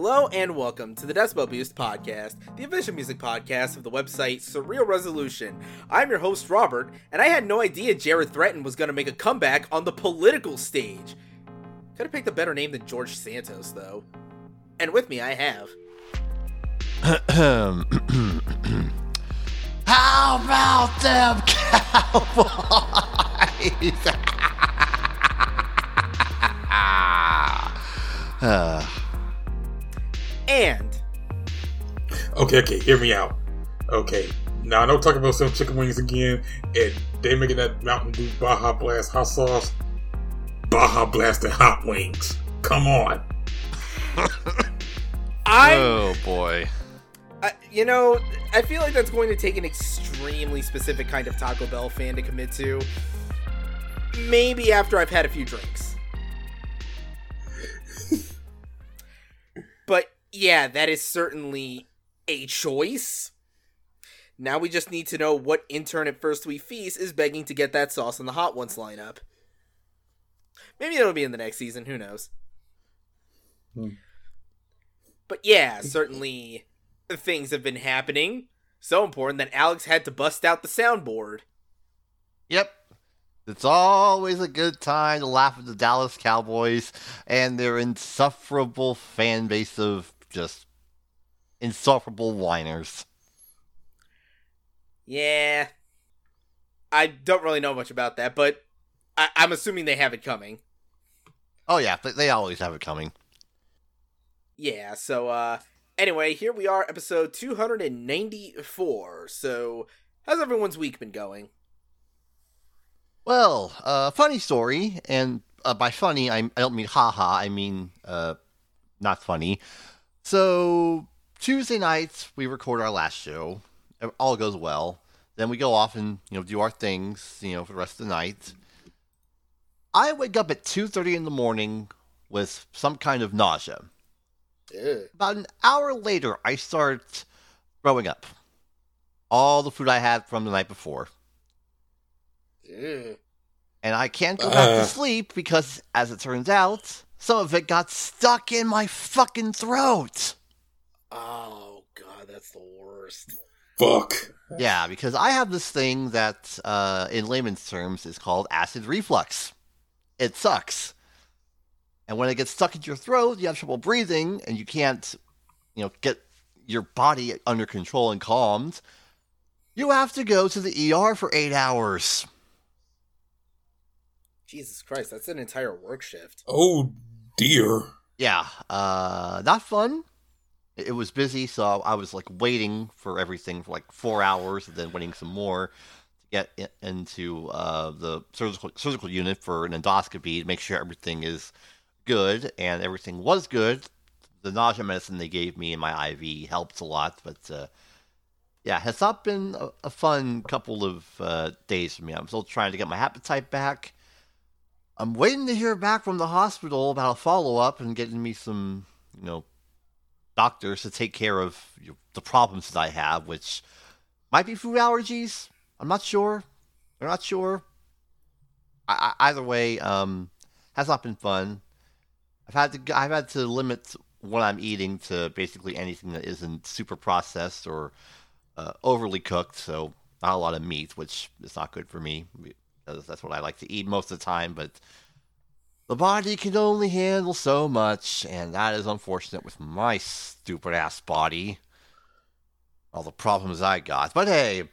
Hello and welcome to the Decibel Boost podcast, the official music podcast of the website Surreal Resolution. I'm your host, Robert, and I had no idea Jared Threaten was going to make a comeback on the political stage. Could have picked a better name than George Santos, though. And with me, I have. How about them cowboys? uh, And. Okay, okay, hear me out. Okay, now I know talking about some chicken wings again, and they making that Mountain Dew Baja Blast hot sauce. Baja Blast and hot wings. Come on. I. oh boy. I- you know, I feel like that's going to take an extremely specific kind of Taco Bell fan to commit to. Maybe after I've had a few drinks. Yeah, that is certainly a choice. Now we just need to know what intern at First We Feast is begging to get that sauce in the Hot Ones lineup. Maybe it'll be in the next season, who knows. Hmm. But yeah, certainly things have been happening. So important that Alex had to bust out the soundboard. Yep. It's always a good time to laugh at the Dallas Cowboys and their insufferable fan base of just insufferable whiners. Yeah. I don't really know much about that, but I- I'm assuming they have it coming. Oh yeah, they, they always have it coming. Yeah, so uh anyway, here we are episode 294. So, how's everyone's week been going? Well, uh, funny story, and uh, by funny, I, I don't mean haha, I mean uh, not funny. So, Tuesday nights, we record our last show. It All goes well. Then we go off and, you know, do our things, you know, for the rest of the night. I wake up at 2.30 in the morning with some kind of nausea. Ugh. About an hour later, I start throwing up. All the food I had from the night before. Ugh. and I can't go back Uh. to sleep because, as it turns out, some of it got stuck in my fucking throat. Oh god, that's the worst. Fuck. Yeah, because I have this thing that, uh, in layman's terms, is called acid reflux. It sucks. And when it gets stuck in your throat, you have trouble breathing, and you can't, you know, get your body under control and calmed. You have to go to the ER for eight hours. Jesus Christ, that's an entire work shift. Oh dear. yeah, uh, not fun. It was busy, so I was like waiting for everything for like four hours, and then waiting some more to get into uh, the surgical surgical unit for an endoscopy to make sure everything is good, and everything was good. The nausea medicine they gave me in my IV helped a lot, but uh, yeah, it's not been a, a fun couple of uh, days for me. I'm still trying to get my appetite back. I'm waiting to hear back from the hospital about a follow up and getting me some, you know, doctors to take care of you know, the problems that I have, which might be food allergies. I'm not sure. I'm not sure. I, I, either way, um, has not been fun. I've had to I've had to limit what I'm eating to basically anything that isn't super processed or uh, overly cooked. So not a lot of meat, which is not good for me that's what I like to eat most of the time. But the body can only handle so much, and that is unfortunate with my stupid ass body. All the problems I got. But hey,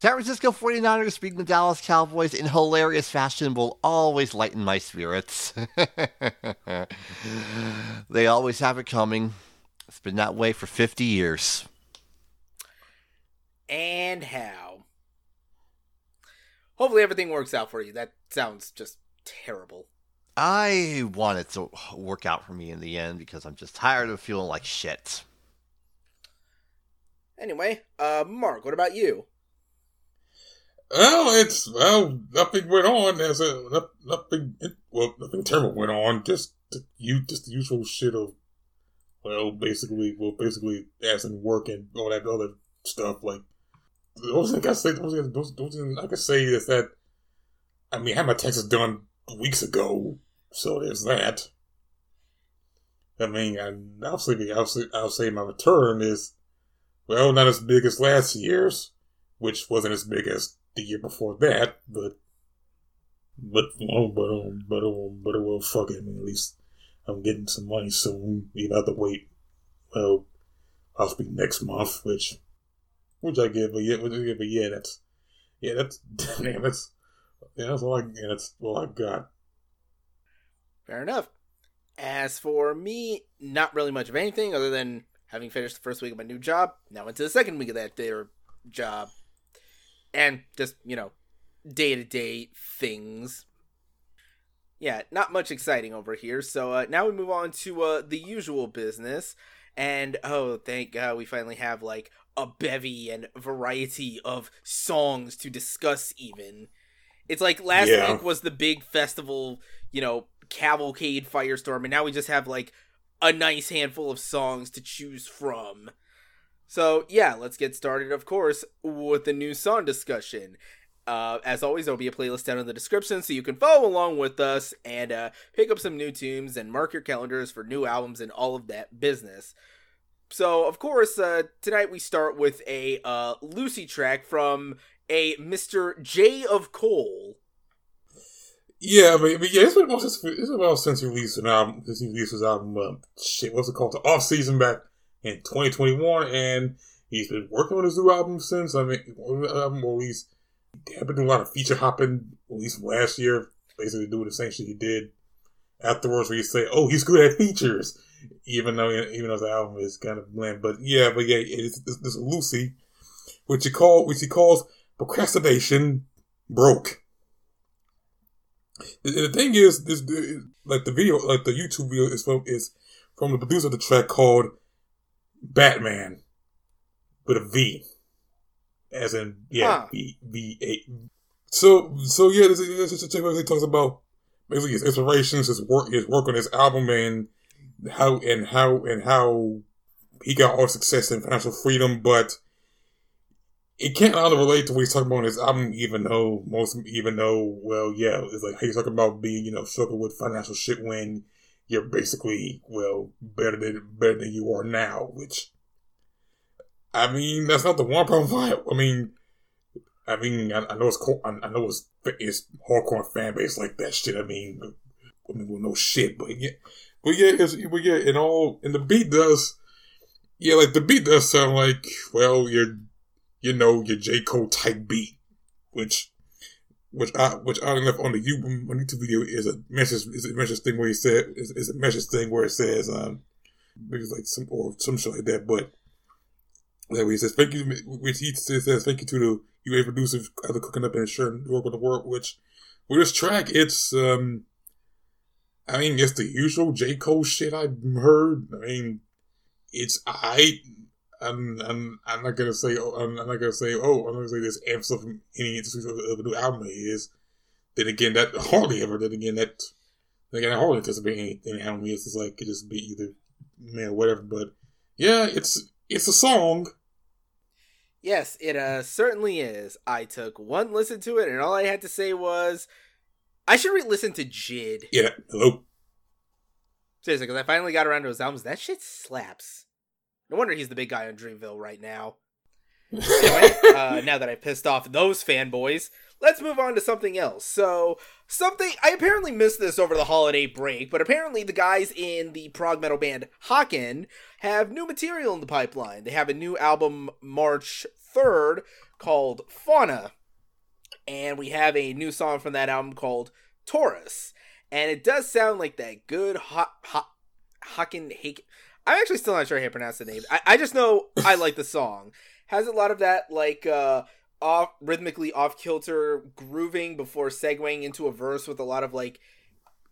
San Francisco 49ers beating the Dallas Cowboys in hilarious fashion will always lighten my spirits. they always have it coming. It's been that way for 50 years. And how? Hopefully everything works out for you. That sounds just terrible. I want it to work out for me in the end because I'm just tired of feeling like shit. Anyway, uh, Mark, what about you? Well, it's well, nothing went on. As a nothing. Well, nothing terrible went on. Just the, you, just the usual shit of, well, basically, well, basically, as in work and all that other stuff. Like, the only thing I say, the only thing, those, those I can say is that, I mean, I had my taxes done weeks ago, so there's that. I mean, I'll say, I'll say, my return is, well, not as big as last year's, which wasn't as big as the year before that, but, but, oh, but, um, but, um, but, well, fuck it. I mean, at least I'm getting some money soon. You have to wait, well, possibly next month, which, which I get, but yeah, but yeah, that's, yeah, that's, damn, that's, yeah, that's all I, yeah, that's all I got. Fair enough. As for me, not really much of anything other than having finished the first week of my new job. Now into the second week of that their job, and just you know, day to day things. Yeah, not much exciting over here. So uh, now we move on to uh, the usual business, and oh, thank God, we finally have like a bevy and variety of songs to discuss. Even it's like last Yeah. week was the big festival, you know, cavalcade firestorm, and now we just have like a nice handful of songs to choose from. So yeah, let's get started, of course, with the new song discussion. Uh, as always, there'll be a playlist down in the description so you can follow along with us and uh, pick up some new tunes and mark your calendars for new albums and all of that business. So, of course, uh, tonight we start with a uh, loosie track from a Mr. J of Cole. Yeah, mean, but yeah, it's been it's been about since he released an album. Since he released his album, uh, shit, what's it called? The off season back in 2021, and he's been working on his new album since. I mean, album or at least been doing a lot of feature hopping. At least last year, basically doing the same shit he did afterwards, where you say, "Oh, he's good at features," even though even though the album is kind of bland. But yeah, but yeah, it's this, this loosie, which he call which he calls procrastination broke. The, the thing is, this like the video, like the YouTube video is from is from the producer of the track called Batman with a V, as in yeah, Huh. V V A. So so yeah, this, this, this, this basically talks about basically his inspirations, his work, his work on his album, and how and how and how he got all success and financial freedom, but it can't really relate to what he's talking about on his album, even though most, even though, well, yeah, it's like he's talking about being, you know, struggling with financial shit when you're basically, well, better than better than you are now. Which, I mean, that's not the one problem. I mean, I mean, I, I know it's co- I, I know it's it's hardcore fan base like that shit. I mean, I mean, no shit, but yeah, but yeah, it's, but yeah, and all, and the beat does, yeah, like the beat does sound like, well, you're you know, your J. Cole type beat, which, which I, which I enough on the YouTube, on YouTube video is a message, is a message thing where he said, is, is a message thing where it says, um, it's like some, or some shit like that, but, like where he says, thank you, which he says, thank you to the UA producers, other cooking up and ensuring work with the world, which, with this track, it's, um, I mean, it's the usual J. Cole shit I've heard. I mean, it's I. I'm, I'm, I'm not gonna say. Oh, I'm, not gonna say. Oh, I'm not gonna say this amps up any of a new album is. Then again, that hardly ever. Then again, that. Then again, I hardly anticipate any, any album is. It's like it just be either man, whatever. But yeah, it's it's a song. Yes, it uh certainly is. I took one listen to it, and all I had to say was, I should re-listen to JID. Yeah, hello. Seriously, because I finally got around to his albums. That shit slaps. No wonder he's the big guy on Dreamville right now. Anyway, uh, now that I pissed off those fanboys, let's move on to something else. So, something I apparently missed this over the holiday break, but apparently the guys in the prog metal band Haken have new material in the pipeline. They have a new album March 3rd called Fauna, and we have a new song from that album called Taurus. And it does sound like that good hot hot Haken. I'm actually still not sure how to pronounce the name. I, I just know I like the song. Has a lot of that like uh off rhythmically off kilter grooving before segueing into a verse with a lot of like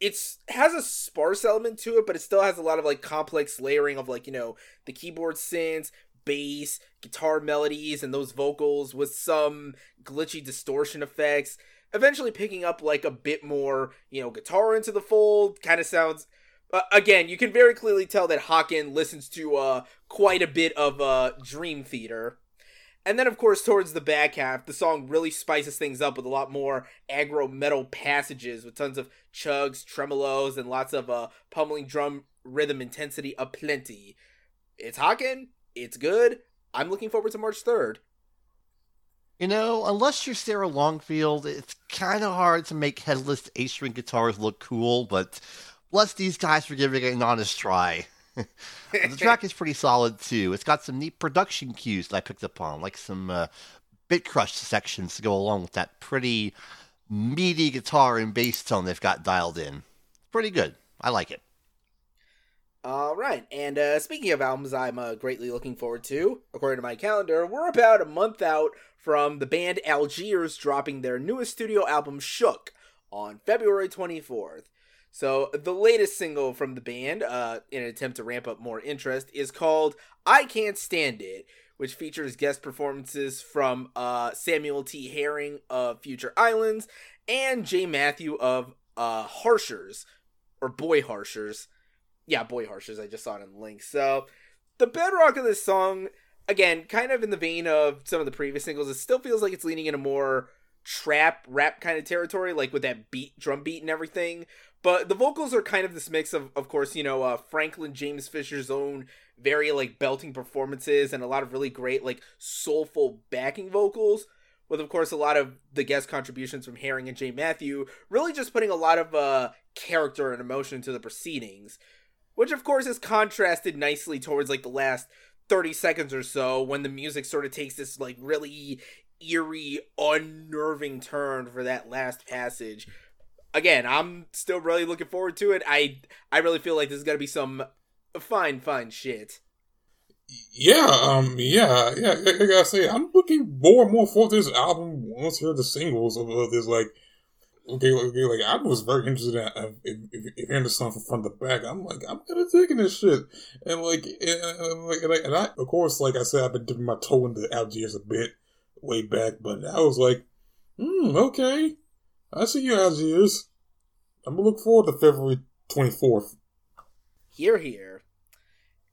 it's has a sparse element to it, but it still has a lot of like complex layering of like, you know, the keyboard synths, bass, guitar melodies, and those vocals with some glitchy distortion effects. Eventually picking up like a bit more, you know, guitar into the fold. Kind of sounds uh, again, you can very clearly tell that Haken listens to uh, quite a bit of uh, Dream Theater. And then, of course, towards the back half, the song really spices things up with a lot more aggro metal passages with tons of chugs, tremolos, and lots of uh, pummeling drum rhythm intensity aplenty. It's Haken, it's good. I'm looking forward to March 3rd. You know, unless you're Sarah Longfield, it's kind of hard to make headless eight string guitars look cool, but bless these guys for giving it an honest try. the track is pretty solid too. It's got some neat production cues that I picked up on, like some uh, bit crush sections to go along with that pretty meaty guitar and bass tone they've got dialed in. Pretty good. I like it. All right, and uh, speaking of albums, I'm uh, greatly looking forward to. According to my calendar, we're about a month out from the band Algiers dropping their newest studio album, Shook, on February 24th. So, the latest single from the band, uh, in an attempt to ramp up more interest, is called I Can't Stand It, which features guest performances from uh, Samuel T. Herring of Future Islands and Jae Matthew of uh, Harshers, or Boy Harshers yeah, Boy Harshers. I just saw it in the link. So the bedrock of this song, again, kind of in the vein of some of the previous singles, it still feels like it's leaning in a more trap rap kind of territory, like with that beat, drum beat, and everything. But the vocals are kind of this mix of, of course, you know, uh, Franklin James Fisher's own very like belting performances and a lot of really great like soulful backing vocals with of course a lot of the guest contributions from Herring and Jae Matthew, really just putting a lot of uh character and emotion to the proceedings which of course is contrasted nicely towards like the last 30 seconds or so when the music sort of takes this like really eerie unnerving turn for that last passage. Again i'm still really looking forward to it. I i really feel like this is gonna be some fine fine shit. Yeah um yeah yeah i, gotta say i'm looking more and more forward to this album once hear the singles of, of this like okay, okay, like I was very interested in, in, in, in hearing the song from front to back. I'm like, I'm kind of taking this shit, and like, and, and, like, and I, and I, of course, like I said, I've been dipping my toe into Algiers a bit way back, but I was like, hmm, okay, I see you, Algiers. I'm gonna look forward to February 24th. Here, here.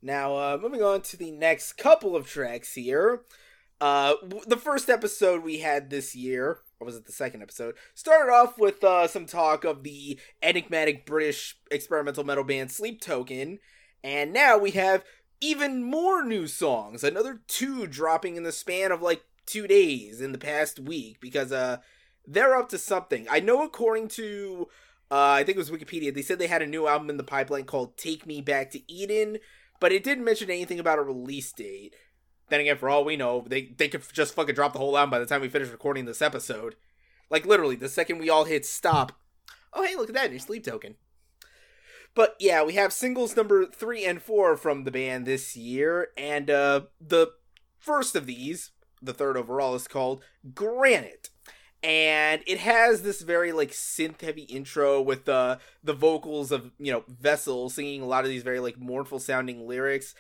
Now, uh, moving on to the next couple of tracks here. Uh, the first episode we had this year or was it the second episode? Started off with uh, some talk of the enigmatic British experimental metal band Sleep Token, and now we have even more new songs. Another two dropping in the span of like two days in the past week because uh they're up to something. I know according to uh, I think it was Wikipedia, they said they had a new album in the pipeline called Take Me Back to Eden, but it didn't mention anything about a release date. Then again, for all we know, they they could just fucking drop the whole album by the time we finish recording this episode. Like literally, the second we all hit stop, oh hey, look at that, new sleep token. But yeah, we have singles number three and four from the band this year, and uh, the first of these, the third overall, is called Granite and it has this very like synth heavy intro with the uh, the vocals of you know Vessel singing a lot of these very like mournful sounding lyrics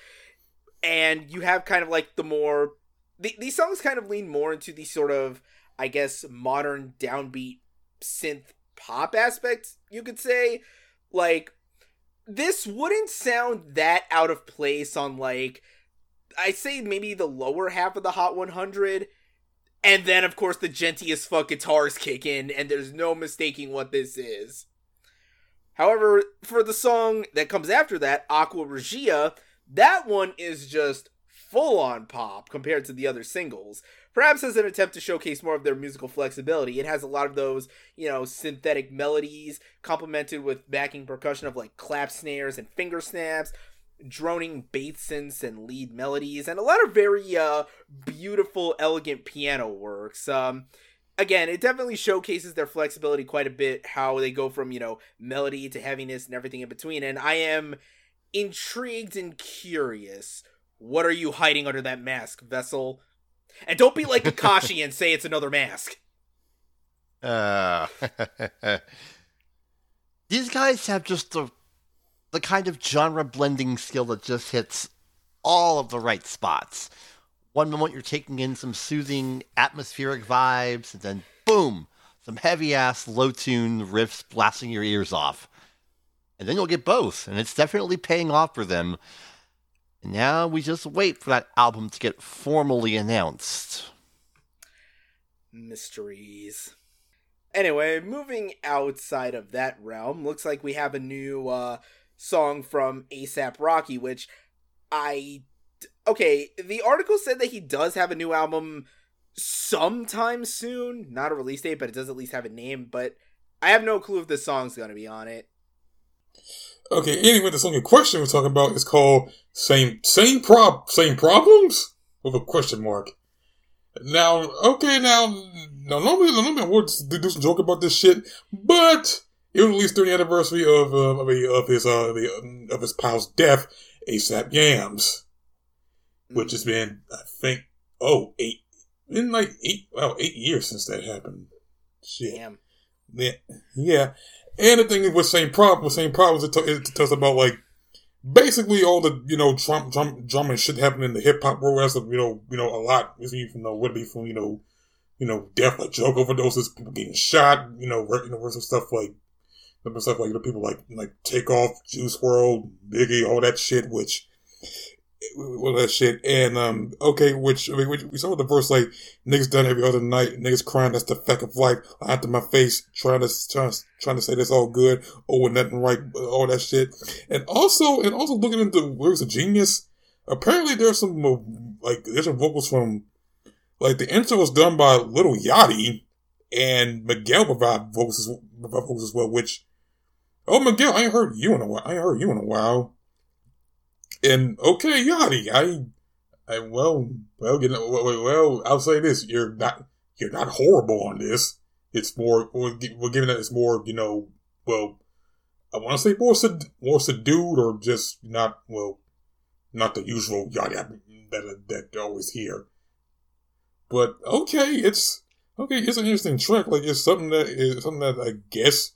and you have kind of like the more the, these songs kind of lean more into the sort of i guess modern downbeat synth pop aspects you could say. Like this wouldn't sound that out of place on like i say maybe the lower half of the hot 100 and then of course the djentiest fuck guitars kick in and there's no mistaking what this is. However for the song that comes after that aqua regia that one is just full on pop compared to the other singles. Perhaps as an attempt to showcase more of their musical flexibility, it has a lot of those, you know, synthetic melodies complemented with backing percussion of like clap snares and finger snaps, droning bass synths and lead melodies, and a lot of very uh, beautiful, elegant piano works. Um, again, it definitely showcases their flexibility quite a bit, how they go from, you know, melody to heaviness and everything in between. And I am intrigued and curious. What are you hiding under that mask, Vessel? And don't be like Kakashi and say it's another mask. Uh, these guys have just the the kind of genre blending skill that just hits all of the right spots. One moment you're taking in some soothing atmospheric vibes, and then boom, some heavy ass low tune riffs blasting your ears off and then you'll get both, and it's definitely paying off for them. Now we just wait for that album to get formally announced. Mysteries. Anyway, moving outside of that realm, looks like we have a new uh, song from ASAP Rocky, which I okay, the article said that he does have a new album sometime soon. Not a release date, but it does at least have a name. But I have no clue if this song's gonna be on it. Okay, anyway, the song in question we're talking about is called "Same Same Prob Same Problems" with a question mark. Now, okay, now, now normally, normally I would do some joke about this shit, but it was released during the anniversary of uh, of, a, of his uh, of his pal's death, ASAP Yams, which has been I think oh eight in like eight well eight years since that happened. Shit. Damn. Yeah, yeah. And the thing with same problem, with same problems, it, t- it tells about like basically all the you know Trump, Trump, drama shit happening in the hip hop world. As you know, you know a lot. You know, would be from you know, you know, death like drug overdoses, people getting shot. You know, you know, some stuff like stuff like you know, people like like Takeoff, Juice WRLD, Biggie, all that shit. Which all that shit. And um, okay, which I mean, which, we saw the verse like niggas done every other night, niggas crying. That's the fact of life. To my face, trying to trying, trying to say this all good. Oh, and nothing right, all that shit. And also, and also looking into lyrics of genius. Apparently, there's some uh, like there's some vocals from like the intro was done by Lil Yachty, and Miguel provided vocals, vocals as well. Which oh Miguel, I ain't heard you in a while. I ain't heard you in a while. And okay, Yachty, I, I well, well, you know, well, well, I'll say this: you're not, you're not horrible on this. It's more, we're, giving it. It's more, you know, well, I want to say more, sub, more subdued, or just not, well, not the usual Yachty that that always hear. But okay, it's okay. It's an interesting track. Like it's something that is something that I guess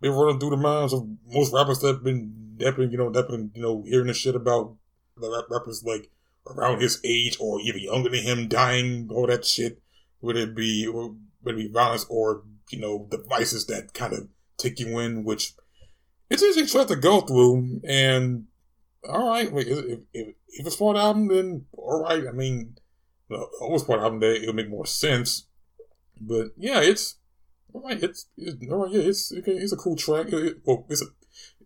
been running through the minds of most rappers that have been been, you know, that you know, hearing the shit about the rap rappers like around his age or even younger than him dying, all that shit. Would it be, would it be violence or, you know, devices that kind of take you in, which it's easy to to go through. And, alright, if, if, if it's part album, then alright. I mean, the almost part album, that it'll make more sense. But yeah, it's, alright, it's, it's, alright, yeah, it's, it's a cool track. It, well, it's a,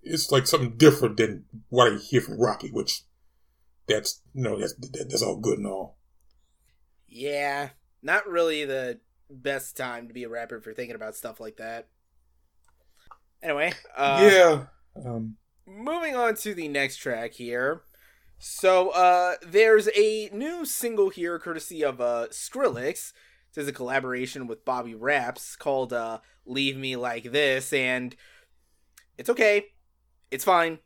it's like something different than what I hear from Rocky, which that's you know that's that's all good and all. Yeah, not really the best time to be a rapper if you're thinking about stuff like that. Anyway, uh, yeah. Um, moving on to the next track here. So uh, there's a new single here, courtesy of uh, Skrillex. This is a collaboration with Bobby Raps called uh, "Leave Me Like This," and it's okay. It's fine.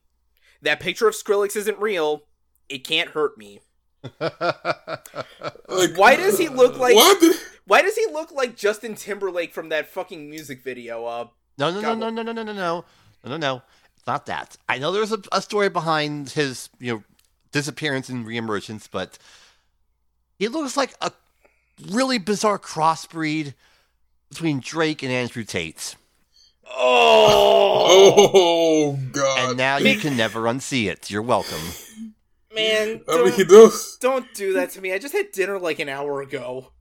That picture of Skrillex isn't real. It can't hurt me. like, why does he look like? What? Why does he look like Justin Timberlake from that fucking music video? Uh, no, no, no, no, no, no, no, no, no, no, no. It's not that. I know there's a, a story behind his, you know, disappearance and reemergence, but he looks like a really bizarre crossbreed between Drake and Andrew Tate. Oh, oh God! And now you can never unsee it. You're welcome. Man, I mean, he does. Don't do that to me. I just had dinner like an hour ago.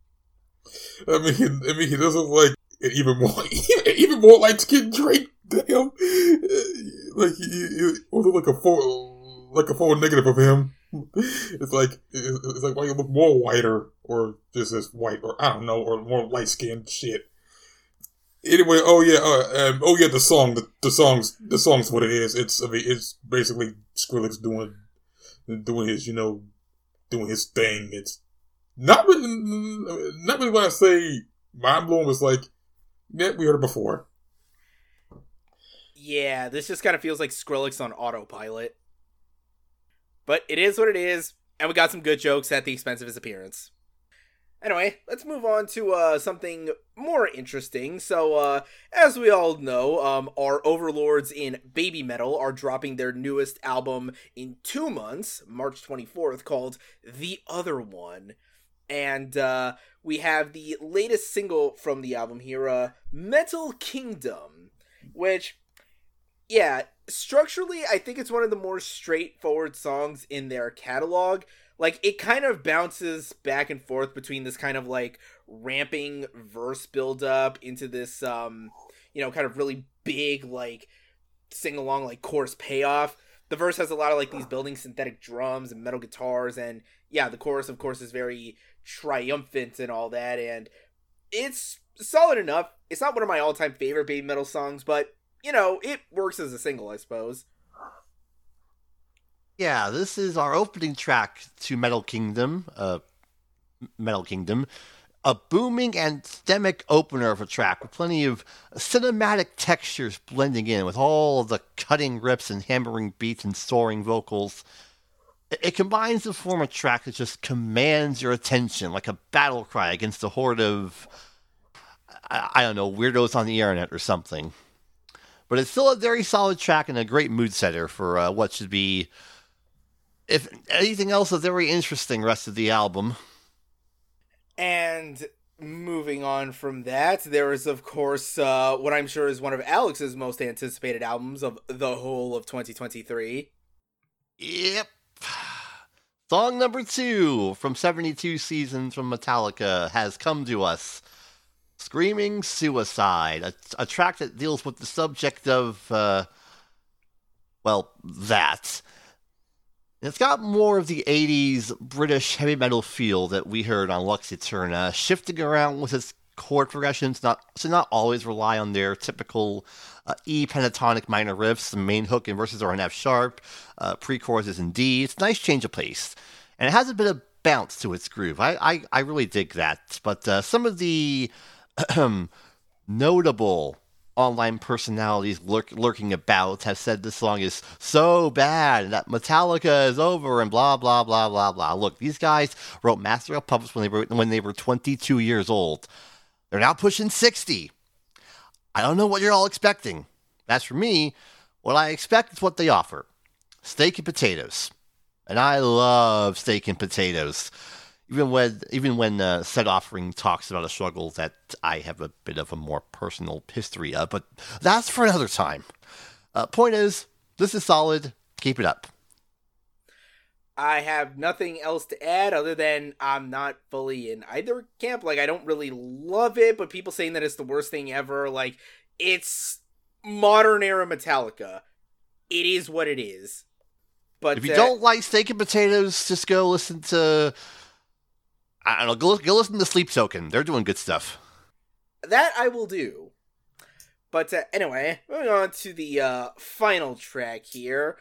I mean, he, I mean, he doesn't like even more, even more light skinned Drake. Damn, like he, he like a full, like a full negative of him. It's like it's like why you look more whiter or just as white or I don't know or more light skinned shit. Anyway, oh yeah, uh, um, oh yeah, the song, the, the songs, the song's what it is. It's I mean, it's basically Skrillex doing doing his, you know, doing his thing. It's not really, not really when I say mind blowing. Was like, yeah, we heard it before. Yeah, this just kind of feels like Skrillex on autopilot. But it is what it is, and we got some good jokes at the expense of his appearance. Anyway, let's move on to uh, something more interesting. So, uh, as we all know, um, our overlords in Babymetal are dropping their newest album in two months, March 24th, called The Other One. And uh, we have the latest single from the album here, uh, Metal Kingdom, which, yeah, structurally, I think it's one of the more straightforward songs in their catalog like it kind of bounces back and forth between this kind of like ramping verse build up into this um you know kind of really big like sing along like chorus payoff. The verse has a lot of like these building synthetic drums and metal guitars, and yeah, the chorus of course is very triumphant and all that, and it's solid enough. It's not one of my all time favorite Babymetal songs, but you know, it works as a single, I suppose. Yeah, this is our opening track to Metal Kingdom, uh, Metal Kingdom, a booming anthemic opener of a track with plenty of cinematic textures blending in with all the cutting rips and hammering beats and soaring vocals. It combines to form a track that just commands your attention like a battle cry against a horde of, I don't know, weirdos on the internet or something. But it's still a very solid track and a great mood setter for uh, what should be, if anything else, a very interesting rest of the album. And moving on from that, there is, of course, uh, what I'm sure is one of Alex's most anticipated albums of the whole of 2023. Yep. Song number two from 72 Seasons from Metallica has come to us. Screaming Suicide, a, a track that deals with the subject of, uh, well, that. It's got more of the 80s British heavy metal feel that we heard on Lux Eterna, shifting around with its chord progressions not to not always rely on their typical uh, E pentatonic minor riffs. The main hook and verses are in F sharp, uh, pre chorus is in D. It's a nice change of pace. And it has a bit of bounce to its groove. I, I, I really dig that. But uh, some of the notable online personalities lurk, lurking about have said this song is so bad and that Metallica is over and blah blah blah blah blah. Look, these guys wrote Master of Puppets when they were when they were 22 years old. They're now pushing 60. I don't know what you're all expecting. As for me, what I expect is what they offer: steak and potatoes, and I love steak and potatoes even when even when uh, said offering talks about a struggle that I have a bit of a more personal history of, but that's for another time. Uh, point is, this is solid. Keep it up. I have nothing else to add other than I'm not fully in either camp. Like I don't really love it, but people saying that it's the worst thing ever. Like it's modern era Metallica. It is what it is. But if you uh, don't like steak and potatoes, just go listen to I don't know. Go, go listen to Sleep Token. They're doing good stuff. That I will do. But uh, anyway, moving on to the uh, final track here.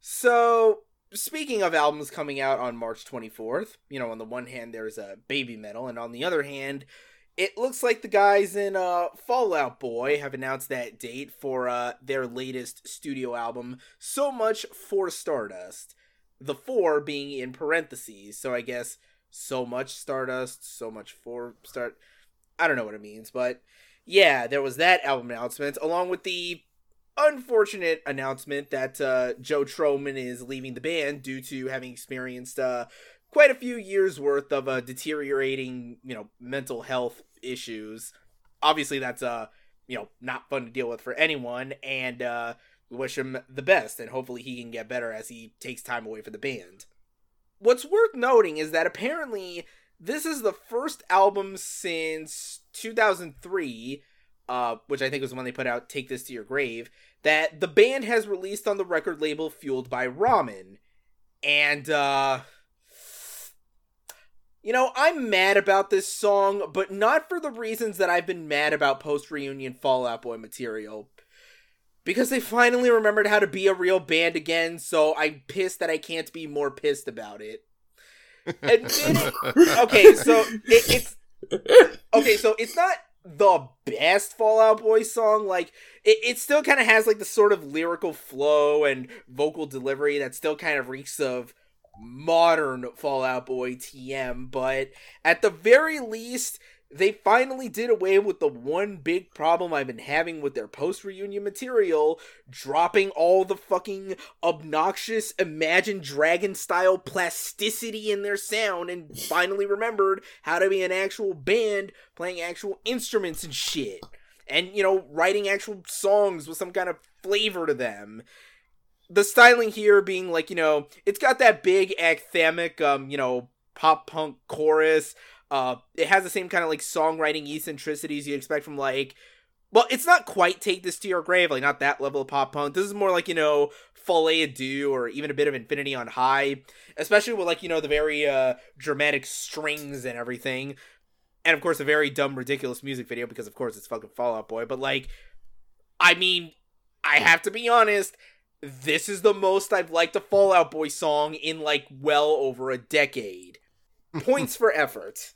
So, speaking of albums coming out on March 24th, you know, on the one hand, there's a uh, Babymetal, and on the other hand, it looks like the guys in uh, Fall Out Boy have announced that date for uh, their latest studio album, So Much for Stardust. The four being in parentheses, so I guess so much Stardust, so much for start. I don't know what it means, but yeah, there was that album announcement along with the unfortunate announcement that uh, Joe Trohman is leaving the band due to having experienced uh, quite a few years worth of uh, deteriorating, you know, mental health issues. Obviously, that's uh, you know, not fun to deal with for anyone, and uh, we wish him the best, and hopefully he can get better as he takes time away from the band what's worth noting is that apparently this is the first album since 2003 uh, which I think was when they put out "Take This to Your Grave," that the band has released on the record label Fueled by Ramen, and uh, you know I'm mad about this song, but not for the reasons that I've been mad about post reunion Fall Out Boy material because they finally remembered how to be a real band again, so I'm pissed that I can't be more pissed about it. Okay, so it, it's okay, so it's not the best Fall Out Boy song. Like it, it still kind of has like the sort of lyrical flow and vocal delivery that still kind of reeks of modern Fall Out Boy TM, but at the very least, they finally did away with the one big problem I've been having with their post reunion material, dropping all the fucking obnoxious Imagine Dragon style plasticity in their sound, and finally remembered how to be an actual band playing actual instruments and shit. And, you know, writing actual songs with some kind of flavor to them the styling here being like you know it's got that big anthemic um you know pop punk chorus uh, it has the same kind of like songwriting eccentricities you expect from like well, it's not quite take this to your grave, like not that level of pop punk. This is more like you know à Deux or even a bit of Infinity on High, especially with like you know the very uh dramatic strings and everything, and of course a very dumb ridiculous music video because of course it's fucking Fall Out Boy. But like, I mean, I have to be honest. This is the most I've liked a Fall Out Boy song in like well over a decade. Points for effort.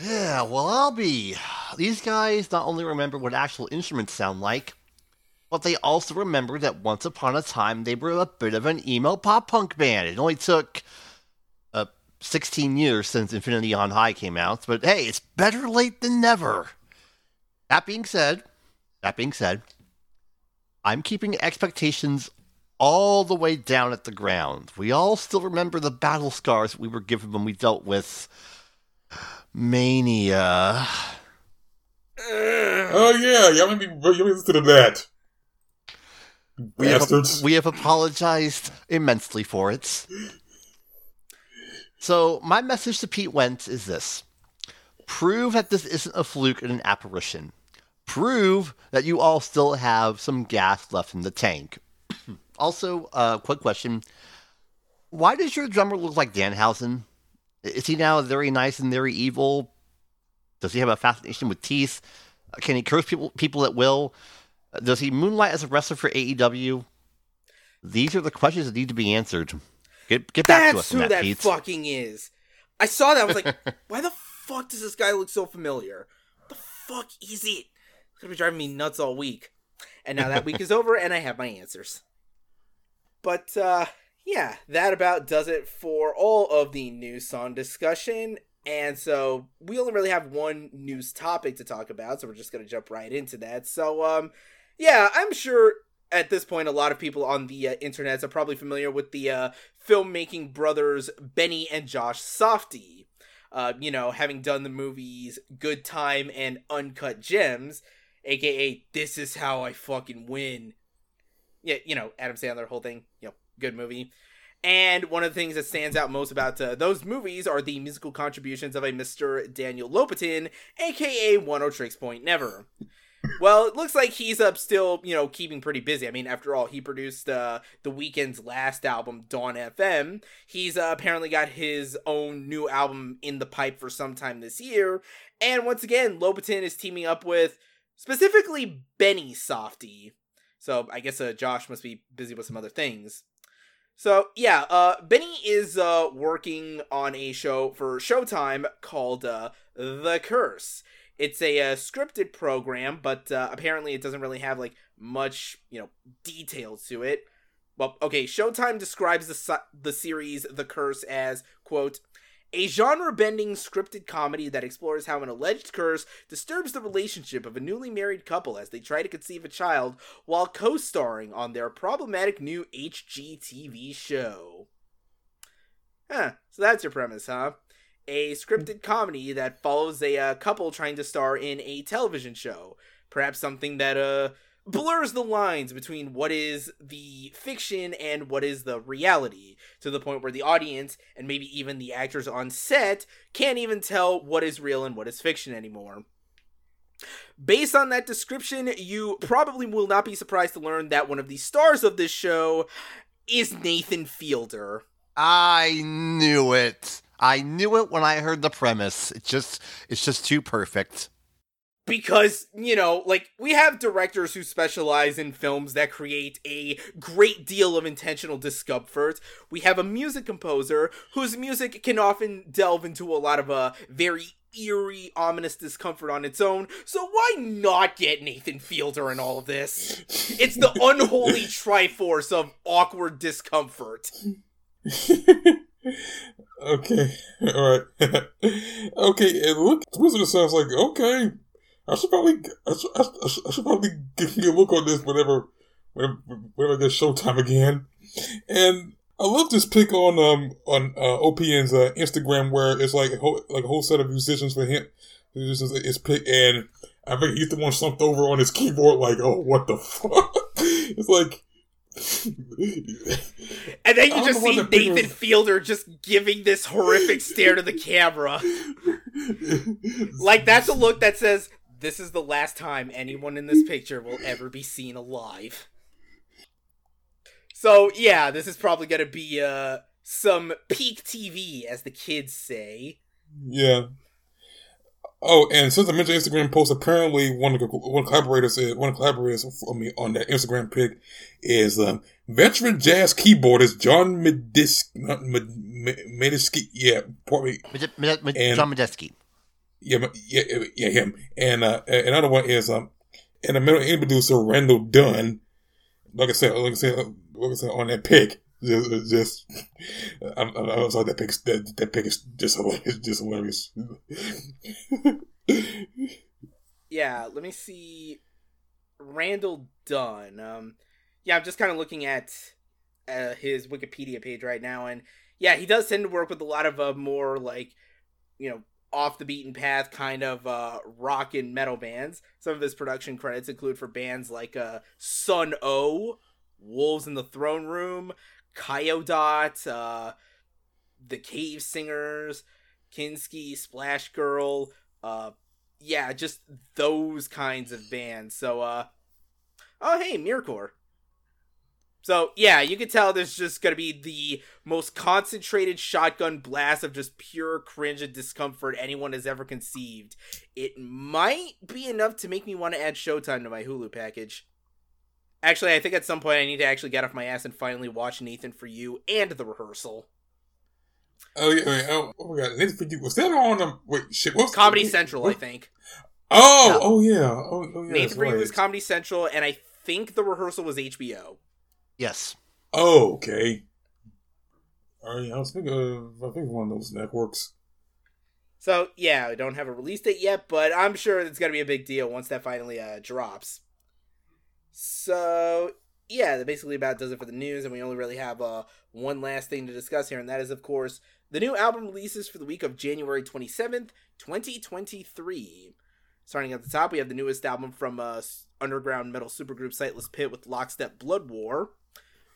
Yeah, well, I'll be. These guys not only remember what actual instruments sound like, but they also remember that once upon a time they were a bit of an emo pop punk band. It only took uh, 16 years since Infinity on High came out, but hey, it's better late than never. That being said, that being said, I'm keeping expectations all the way down at the ground. We all still remember the battle scars we were given when we dealt with Mania. Oh yeah, y'all made me, y'all listen to that. We have, Bastards. we have apologized immensely for it. So, my message to Pete Wentz is this prove that this isn't a fluke and an apparition. Prove that you all still have some gas left in the tank. also, uh, quick question Why does your drummer look like Danhausen? Is he now very nice and very evil? Does he have a fascination with teeth? Uh, Can he curse people people at will? Uh, Does he moonlight as a wrestler for AEW? These are the questions that need to be answered. Get get back to us That's who that, that Pete. fucking is. I saw that. I was like, why the fuck does this guy look so familiar? What the fuck is it? It's gonna be driving me nuts all week. And now that week is over, and I have my answers. But uh, yeah, that about does it for all of the news song discussion. And so we only really have one news topic to talk about, so we're just gonna jump right into that. So um, yeah, I'm sure at this point a lot of people on the uh, internet are probably familiar with the uh, filmmaking brothers Benny and Josh Safdie. Uh, you know, having done the movies Good Time and Uncut Gems, aka This Is How I Fucking Win. Yeah, you know, Adam Sandler, whole thing, you know, good movie. And one of the things that stands out most about uh, those movies are the musical contributions of a Mr. Daniel Lopatin, aka Oneohtrix Point Never. Well, it looks like he's up still, you know, keeping pretty busy. I mean, after all, he produced uh, the Weeknd's last album, Dawn FM. He's uh, apparently got his own new album in the pipe for some time this year. And once again, Lopatin is teaming up with specifically Benny Safdie. So I guess uh, Josh must be busy with some other things. So yeah, uh, Benny is uh, working on a show for Showtime called uh, The Curse. It's a, uh scripted program, but uh, apparently it doesn't really have like much, you know, detail to it. Well, okay, Showtime describes the the series The Curse as quote a genre-bending scripted comedy that explores how an alleged curse disturbs the relationship of a newly married couple as they try to conceive a child while co-starring on their problematic new HGTV show. Huh, so that's your premise, huh? A scripted comedy that follows a uh, couple trying to star in a television show. Perhaps something that uh blurs the lines between what is the fiction and what is the reality to the point where the audience and maybe even the actors on set can't even tell what is real and what is fiction anymore. Based on that description, you probably will not be surprised to learn that one of the stars of this show is Nathan Fielder. I knew it. I knew it when I heard the premise. It's just it's just too perfect. Because you know like we have directors who specialize in films that create a great deal of intentional discomfort we have a music composer whose music can often delve into a lot of uh, very eerie ominous discomfort on its own so why not get nathan fielder in all of this it's the unholy triforce of awkward discomfort okay, all right. okay, it look, Wizard sounds like okay. I should probably, I should, I should, I should probably give me a look on this whenever, whenever, whenever I get Showtime again. And I love this pic on um on uh, OPN's uh, Instagram where it's like a whole, like a whole set of musicians for him. Musicians is picked, and I think he's the one slumped over on his keyboard, like, oh, what the fuck? it's like. and then you just see nathan those- fielder just giving this horrific stare to the camera Like that's a look that says this is the last time anyone in this picture will ever be seen alive. So yeah, this is probably gonna be uh some peak TV, as the kids say. Yeah. Oh, and since I mentioned Instagram post, apparently one of the one of the collaborators one of the collaborators for me on that Instagram pic is um, veteran jazz keyboardist John Medis Medisky. Yeah, probably. and, John Medeski. Yeah, yeah, yeah, him. And uh, another one is um, and the middle end producer Randall Dunn. Like I said, like I said, like I said on that pic. Just, just I'm, I'm sorry, that pic, that, that pic is just hilarious, just hilarious. yeah, let me see. Randall Dunn. Um, yeah, I'm just kind of looking at uh, his Wikipedia page right now, and yeah, he does tend to work with a lot of uh, more like, you know, off the beaten path kind of uh, rock and metal bands. Some of his production credits include for bands like uh, Sunn O))), Wolves in the Throne Room, Kayo Dot, uh, the Cave Singers, Kinski, Splash Girl, uh, yeah, just those kinds of bands. So, uh, oh hey, Mirrorcore. So yeah, you can tell there's just gonna be the most concentrated shotgun blast of just pure cringe and discomfort anyone has ever conceived. It might be enough to make me want to add Showtime to my Hulu package. Actually, I think at some point I need to actually get off my ass and finally watch Nathan for You and the rehearsal. Oh yeah, wait, oh, oh my god, Nathan for You was that on um wait shit what's Comedy the, Central, what? I think. Oh, no. oh yeah, oh, oh yeah. Nathan for right. You was Comedy Central, and I think the rehearsal was HBO. Yes. Oh, okay. All right, I was thinking of I think one of those networks. So yeah, I don't have a release date yet, but I'm sure it's gonna be a big deal once that finally uh, drops. So yeah, that basically about does it for the news, and we only really have uh, one last thing to discuss here, and that is, of course, the new album releases for the week of January 27th, 2023. Starting at the top, we have the newest album from uh, underground metal supergroup Sightless Pit with Lockstep Blood War.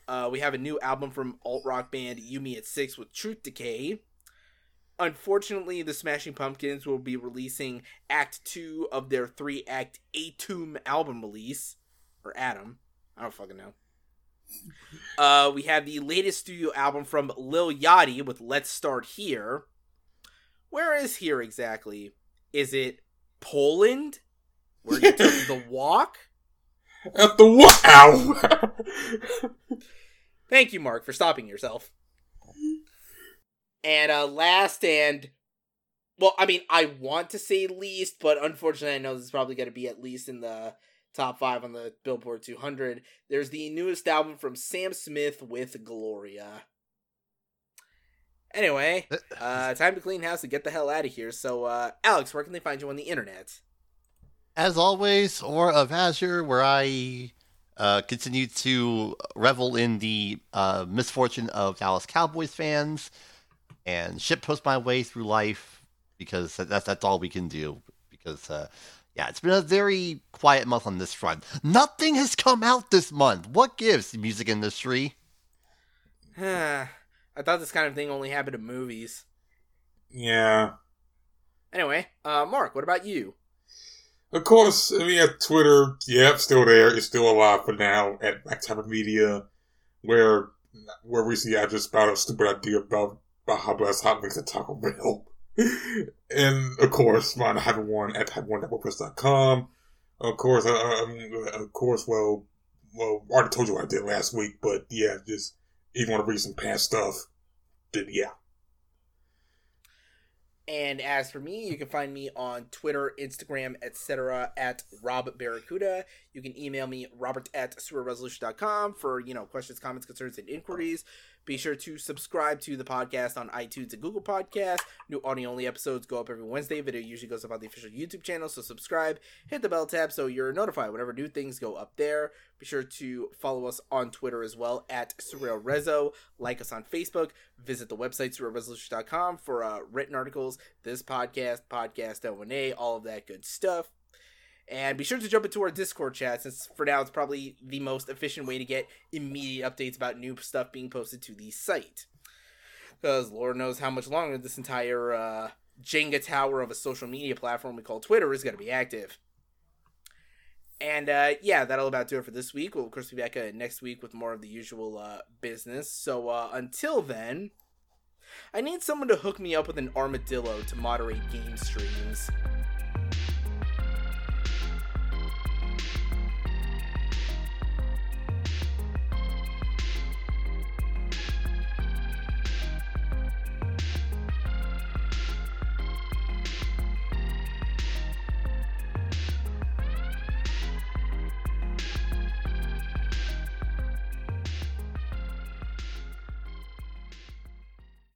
Uh, we have a new album from alt rock band You Me at Six with Truth Decay. Unfortunately, the Smashing Pumpkins will be releasing Act 2 of their three act Atum album release or Adam. I don't fucking know. Uh, we have the latest studio album from Lil Yachty with "Let's Start Here." Where is here exactly? Is it Poland? Where you took the walk? At the walk. Ow! Thank you, Mark, for stopping yourself. And uh, last and well, I mean, I want to say least, but unfortunately, I know this is probably going to be at least in the top five on the Billboard 200. There's the newest album from Sam Smith with Gloria. Anyway, uh, time to clean house and get the hell out of here. So, uh, Alex, where can they find you on the internet? As always, or of Azure, where I uh, continue to revel in the uh, misfortune of Dallas Cowboys fans and ship post my way through life because that's that's all we can do. Because uh, yeah, it's been a very quiet month on this front. Nothing has come out this month. What gives the music industry? I thought this kind of thing only happened in movies. Yeah. Anyway, uh, Mark, what about you? Of course, I mean, at Twitter, yep, still there. It's still alive for now at Type of Media, where where recently I just about a stupid idea about, how blessed hot wings at Taco Bell and of course, I have one at type1.wordpress.com. Of course, uh, um, of course, well, well, I already told you what I did last week, but yeah, just if you want to read some past stuff, then yeah. And as for me, you can find me on Twitter, Instagram, etc. at Rob Barracuda. You can email me, robert at surrealresolution.com for, you know, questions, comments, concerns, and inquiries. Be sure to subscribe to the podcast on iTunes and Google Podcasts. New audio only episodes go up every Wednesday. Video usually goes up on the official YouTube channel, so subscribe, hit the bell tab so you're notified whenever new things go up there. Be sure to follow us on Twitter as well at Surreal Rezo. Like us on Facebook. Visit the website surrealresolution.com for uh, written articles, this podcast, podcast O&A, all of that good stuff. And be sure to jump into our Discord chat, since for now it's probably the most efficient way to get immediate updates about new stuff being posted to the site. Because Lord knows how much longer this entire uh, Jenga tower of a social media platform we call Twitter is going to be active. And uh, yeah, that'll about do it for this week. We'll of course be back uh, next week with more of the usual uh, business. So uh, until then, I need someone to hook me up with an armadillo to moderate game streams.